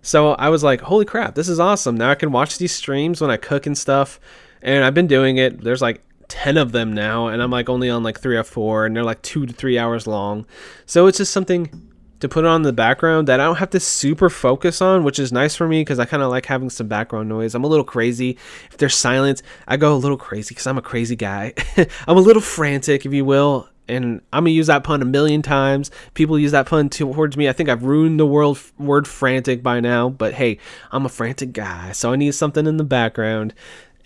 So I was like, holy crap, this is awesome. Now I can watch these streams when I cook and stuff. And I've been doing it. There's like 10 of them now and i'm like only on like three or four and they're like two to three hours long. So it's just something to put on the background that i don't have to super focus on which is nice for me because i kind of like having some background noise. I'm a little crazy. If there's silence i go a little crazy because i'm a crazy guy. (laughs) I'm a little frantic if you will and I'm gonna use that pun a million times. People use that pun towards me. I think I've ruined the world word frantic by now, but hey, I'm a frantic guy, so I need something in the background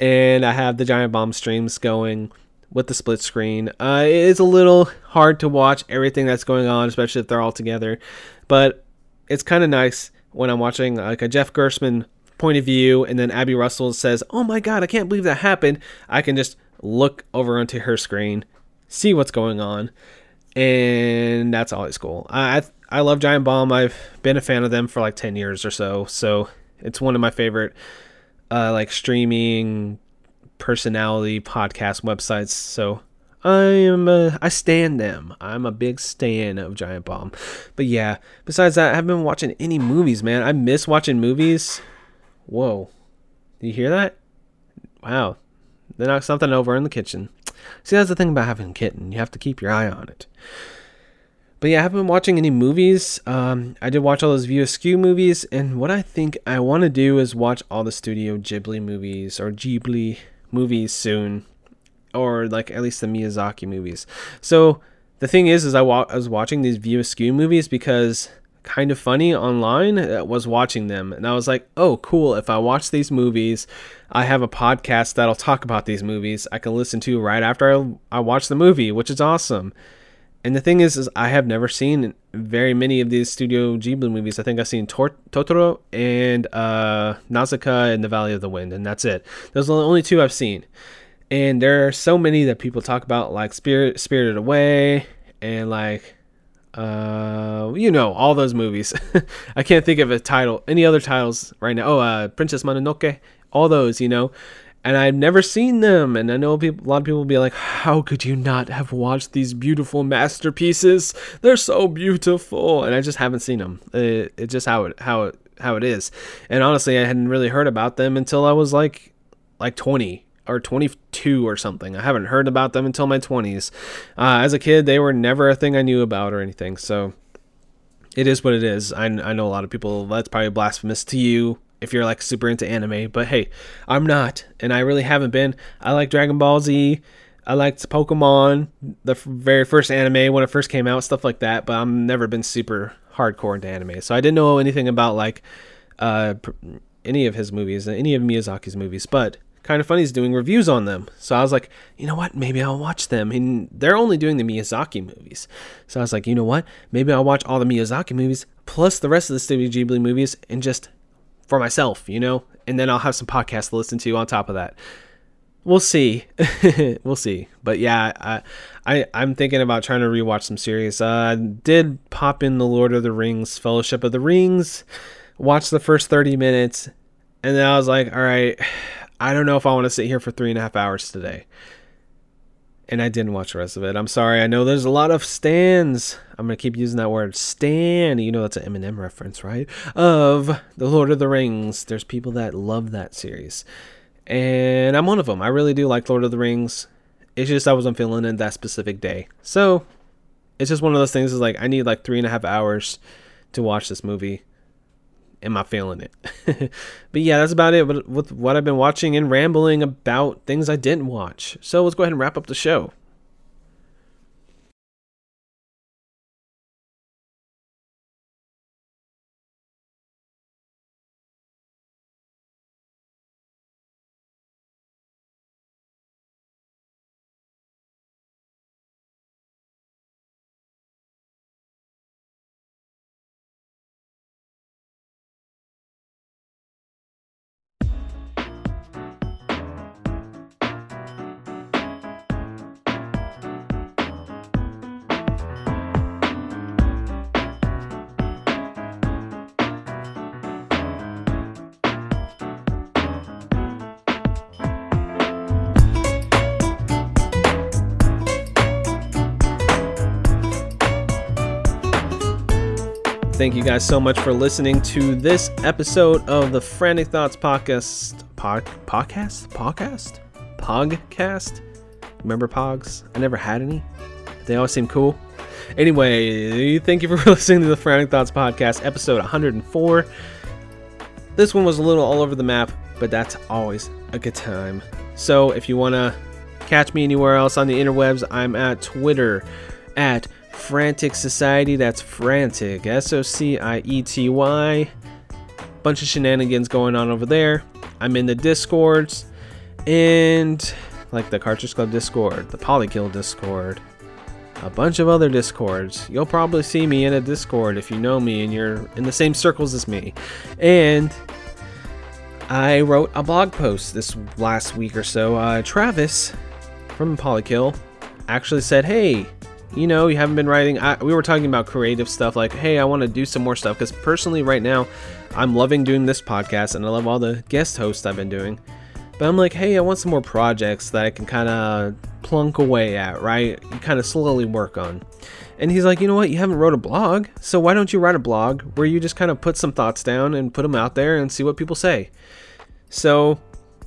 and I have the Giant Bomb streams going with the split screen. Uh, it is a little hard to watch everything that's going on, especially if they're all together, but it's kind of nice when I'm watching like a Jeff Gerstmann point of view, and then Abby Russell says, "Oh my God, I can't believe that happened." I can just look over onto her screen, see what's going on, and that's always cool. I I love Giant Bomb. I've been a fan of them for like ten years or so, so it's one of my favorite uh, like streaming personality podcast websites. So I am a, I stand them. I'm a big stan of Giant Bomb. But yeah, besides that, I haven't been watching any movies, man. I miss watching movies. Whoa. Do you hear that? Wow. They knocked something over in the kitchen. See, that's the thing about having a kitten. You have to keep your eye on it. But yeah, I haven't been watching any movies. Um, I did watch all those View Askew movies, and what I think I want to do is watch all the Studio Ghibli movies or Ghibli movies soon, or like at least the Miyazaki movies. So the thing is, is I, wa- I was watching these View Askew movies because kind of funny online uh, was watching them, and I was like, oh, cool. If I watch these movies, I have a podcast that'll talk about these movies. I can listen to right after I, I watch the movie, which is awesome. And the thing is, is I have never seen very many of these Studio Ghibli movies. I think I've seen Tor- Totoro and uh, Nausicaa and The Valley of the Wind, and that's it. Those are the only two I've seen. And there are so many that people talk about, like Spirit, Spirited Away, and like, uh, you know, all those movies. (laughs) I can't think of a title, any other titles right now. Oh, uh, Princess Mononoke, all those, you know and I've never seen them. And I know people, a lot of people will be like, "How could you not have watched these beautiful masterpieces? They're so beautiful." And I just haven't seen them. It, it's just how it how it how it is. And honestly, I hadn't really heard about them until I was like like 20 or 22 or something. I haven't heard about them until my 20s. Uh, as a kid, they were never a thing I knew about or anything. So it is what it is. I, I know a lot of people, that's probably blasphemous to you if you're like super into anime, but hey, I'm not, and I really haven't been. I like Dragon Ball Z. I liked Pokemon, the very first anime when it first came out, stuff like that. But I've never been super hardcore into anime, so I didn't know anything about like uh, any of his movies, any of Miyazaki's movies. But kind of funny is doing reviews on them. So I was like, you know what? Maybe I'll watch them. And they're only doing the Miyazaki movies. So I was like, you know what? Maybe I'll watch all the Miyazaki movies plus the rest of the Studio Ghibli movies and just for myself, you know? And then I'll have some podcasts to listen to on top of that. We'll see. (laughs) we'll see. But yeah, I, I I'm thinking about trying to rewatch some series. Uh, did pop in the Lord of the Rings Fellowship of the Rings, watch the first 30 minutes, and then I was like, all right, I don't know if I want to sit here for three and a half hours today. And I didn't watch the rest of it. I'm sorry. I know there's a lot of stands. I'm to keep using that word. Stan. You know, that's an Eminem reference, right? Of The Lord of the Rings. There's people that love that series. And I'm one of them. I really do like Lord of the Rings. It's just I wasn't feeling it that specific day. So it's just one of those things is like I need like three and a half hours to watch this movie am I feeling it? (laughs) but yeah, that's about it with, what I've been watching and rambling about things I didn't watch. So let's go ahead and wrap up the show. Thank you guys so much for listening to this episode of the Frantic Thoughts podcast. Pod, podcast? Podcast? Pogcast? Remember Pogs? I never had any. They always seem cool. Anyway, thank you for (laughs) listening to the Frantic Thoughts podcast, episode 104. This one was a little all over the map, but that's always a good time. So if you want to catch me anywhere else on the interwebs, I'm at Twitter at Frantic Society. That's Frantic. S O C I E T Y. Bunch of shenanigans going on over there. I'm in the Discords and like the Cartridge Club Discord, the Polykill Discord, a bunch of other Discords. You'll probably see me in a Discord if you know me and you're in the same circles as me. And I wrote a blog post this last week or so. Uh, Travis from Polykill actually said, Hey, you know, you haven't been writing. I, we were talking about creative stuff, like, hey, I want to do some more stuff. Because personally, right now, I'm loving doing this podcast and I love all the guest hosts I've been doing. But I'm like, hey, I want some more projects that I can kind of plunk away at, right? Kind of slowly work on. And he's like, you know what? You haven't wrote a blog, so why don't you write a blog where you just kind of put some thoughts down and put them out there and see what people say? So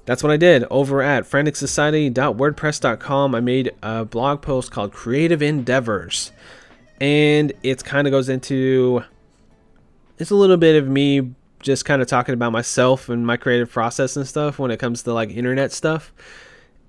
that's what I did over at franticsociety.wordpress.com. I made a blog post called Creative Endeavors. And it kind of goes into it's a little bit of me just kind of talking about myself and my creative process and stuff when it comes to like internet stuff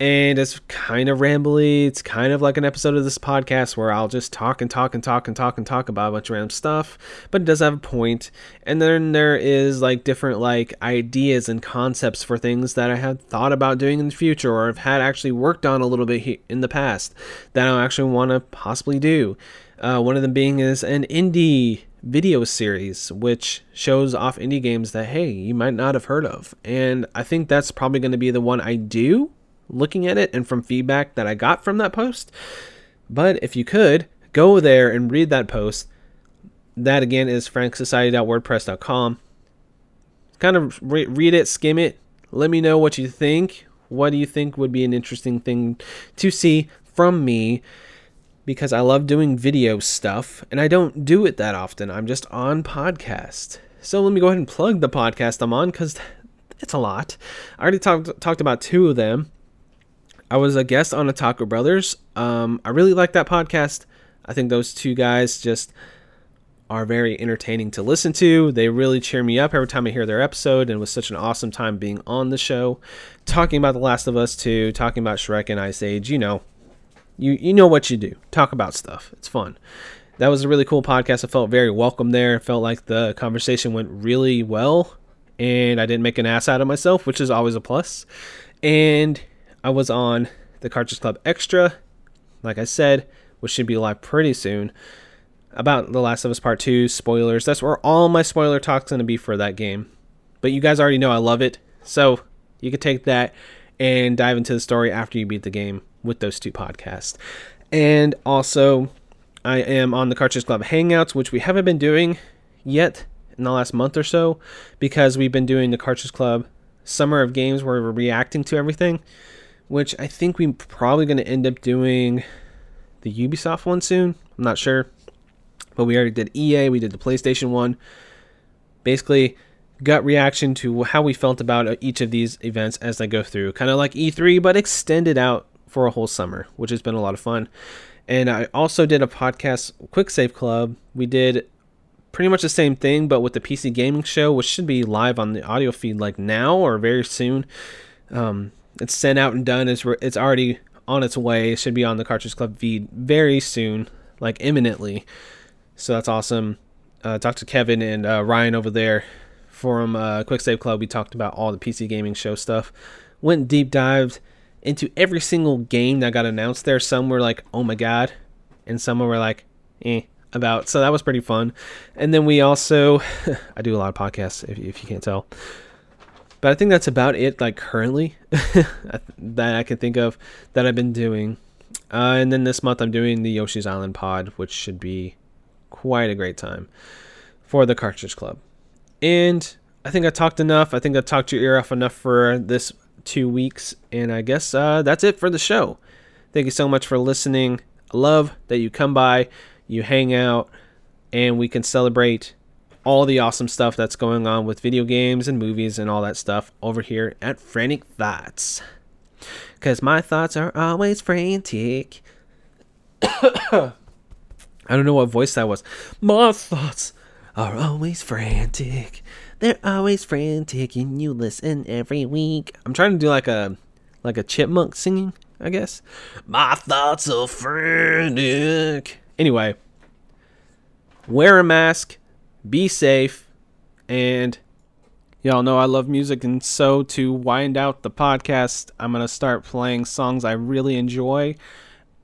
and it's kind of rambly. It's kind of like an episode of this podcast where I'll just talk and talk and talk and talk and talk about a bunch of random stuff, but it does have a point. And then there is like different like ideas and concepts for things that I had thought about doing in the future or have had actually worked on a little bit in the past that I actually want to possibly do. Uh, one of them being is an indie video series which shows off indie games that hey you might not have heard of and i think that's probably going to be the one i do looking at it and from feedback that I got from that post. But if you could, go there and read that post. That again is franticsociety.wordpress.com. Kind of re- read it, skim it. Let me know what you think. What do you think would be an interesting thing to see from me? Because I love doing video stuff and I don't do it that often. I'm just on podcast. So let me go ahead and plug the podcast I'm on because It's a lot. I already talked talked about two of them. I was a guest on Otaku Brothers. Um, I really like that podcast. I think those two guys just are very entertaining to listen to. They really cheer me up every time I hear their episode, and it was such an awesome time being on the show, talking about The Last of Us 2, talking about Shrek and Ice Age. You know, you you know what you do. Talk about stuff. It's fun. That was a really cool podcast. I felt very welcome there. felt like the conversation went really well, and I didn't make an ass out of myself, which is always a plus. And I was on the Cartridge Club Extra, like I said, which should be live pretty soon about The Last of Us Part 2, spoilers. That's where all my spoiler talk's going to be for that game. But you guys already know I love it. So you can take that and dive into the story after you beat the game with those two podcasts. And also, I am on the Cartridge Club Hangouts, which we haven't been doing yet in the last month or so because we've been doing the Cartridge Club Summer of Games where we're reacting to everything, which I think we're probably going to end up doing the Ubisoft one soon. I'm not sure. But we already did EA, we did the PlayStation one. Basically, gut reaction to how we felt about each of these events as they go through. Kind of like E3, but extended out for a whole summer, which has been a lot of fun. And I also did a podcast, Quick Save Club. We did pretty much the same thing, but with the PC Gaming Show, which should be live on the audio feed like now or very soon. Um, it's sent out and done. It's, it's already on its way. It should be on the Cartridge Club feed very soon, like imminently. So that's awesome. Uh, talked to Kevin and uh, Ryan over there from uh, Quick Save Club. We talked about all the PC gaming show stuff. Went deep dived into every single game that got announced there. Some were like, oh my god, and some were like, eh, about. So that was pretty fun. And then we also, (laughs) I do a lot of podcasts if, if you can't tell. But I think that's about it, like currently, (laughs) that I can think of that I've been doing. Uh, and then this month I'm doing the Yoshi's Island pod, which should be quite a great time for the Cartridge Club. And I think I talked enough. I think I talked your ear off enough for this two weeks. And I guess uh, that's it for the show. Thank you so much for listening. I love that you come by, you hang out, and we can celebrate all the awesome stuff that's going on with video games and movies and all that stuff over here at Frantic Thoughts. Because my thoughts are always frantic. (coughs) I don't know what voice that was. My thoughts are always frantic. They're always frantic, and you listen every week. I'm trying to do like a like a chipmunk singing, I guess. My thoughts are frantic. Anyway, wear a mask, be safe, and y'all know I love music, and so to wind out the podcast, I'm gonna start playing songs I really enjoy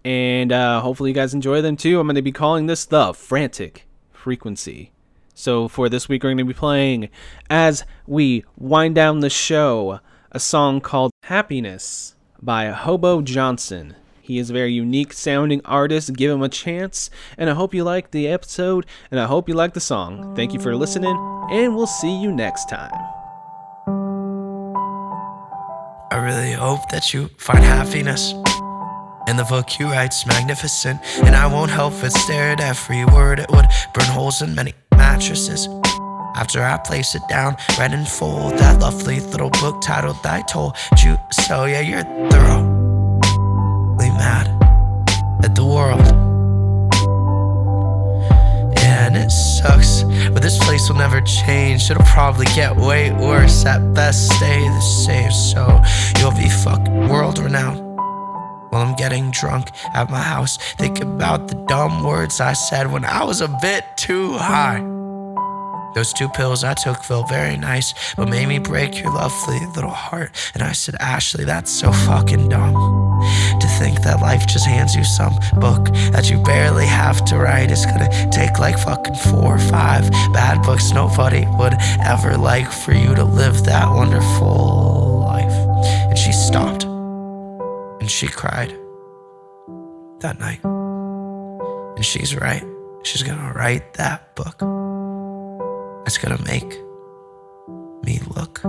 and uh, hopefully you guys enjoy them too. I'm going to be calling this the Frantic Frequency. So for this week, we're going to be playing as we wind down the show a song called Happiness by Hobo Johnson. He is a very unique sounding artist. Give him a chance. And I hope you like the episode and I hope you like the song. Thank you for listening, and we'll see you next time. I really hope that you find happiness. And the book you write's magnificent, and I won't help but stare at every word. It would burn holes in many mattresses. After I place it down, read in full that lovely little book titled I Told You So. Yeah, you're thoroughly mad at the world. And it sucks, but this place will never change. It'll probably get way worse. At best, stay the same. So you'll be fucking world renowned while I'm getting drunk at my house. Think about the dumb words I said when I was a bit too high. Those two pills I took felt very nice, but made me break your lovely little heart. And I said, Ashley, that's so fucking dumb. To think that life just hands you some book that you barely have to write. It's gonna take like fucking four or five bad books nobody would ever like for you to live that wonderful life. And she stopped and she cried that night. And she's right. She's gonna write that book. It's gonna make me look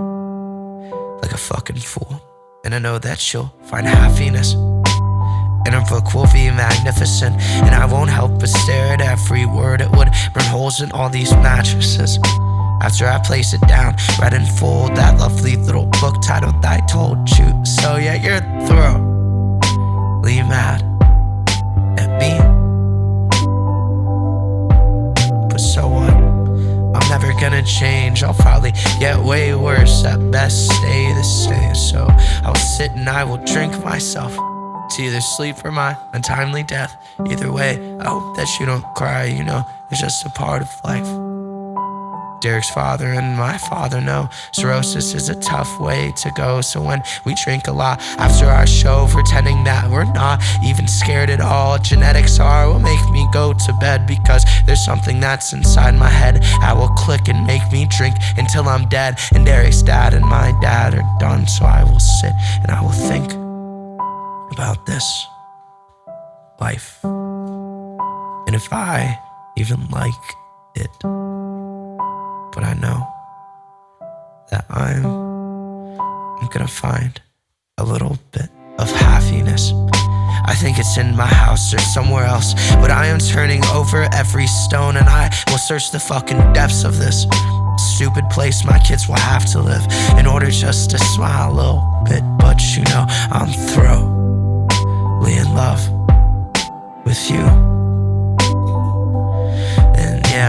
like a fucking fool. And I know that she'll find happiness. And her book will be magnificent. And I won't help but stare at every word. It would burn holes in all these mattresses. after I place it down. Read in full that lovely little book titled I Told You. So yeah, you're thoroughly mad gonna change. I'll probably get way worse. At best, stay the same. So I'll sit and I will drink myself to either sleep or my untimely death. Either way, I hope that you don't cry. You know, it's just a part of life. Derek's father and my father know cirrhosis is a tough way to go. So when we drink a lot after our show, pretending that we're not even scared at all, genetics are what make me go to bed because there's something that's inside my head that will click and make me drink until I'm dead. And Derek's dad and my dad are done, so I will sit and I will think about this life. And if I even like it but I know that I'm I'm gonna find a little bit of happiness. I think it's in my house or somewhere else, but I am turning over every stone and I will search the fucking depths of this stupid place my kids will have to live in order just to smile a little bit. But you know, I'm thoroughly in love with you.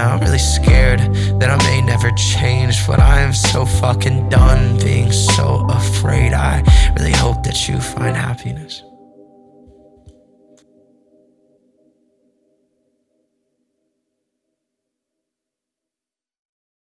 Yeah, I'm really scared that I may never change, but I am so fucking done being so afraid. I really hope that you find happiness.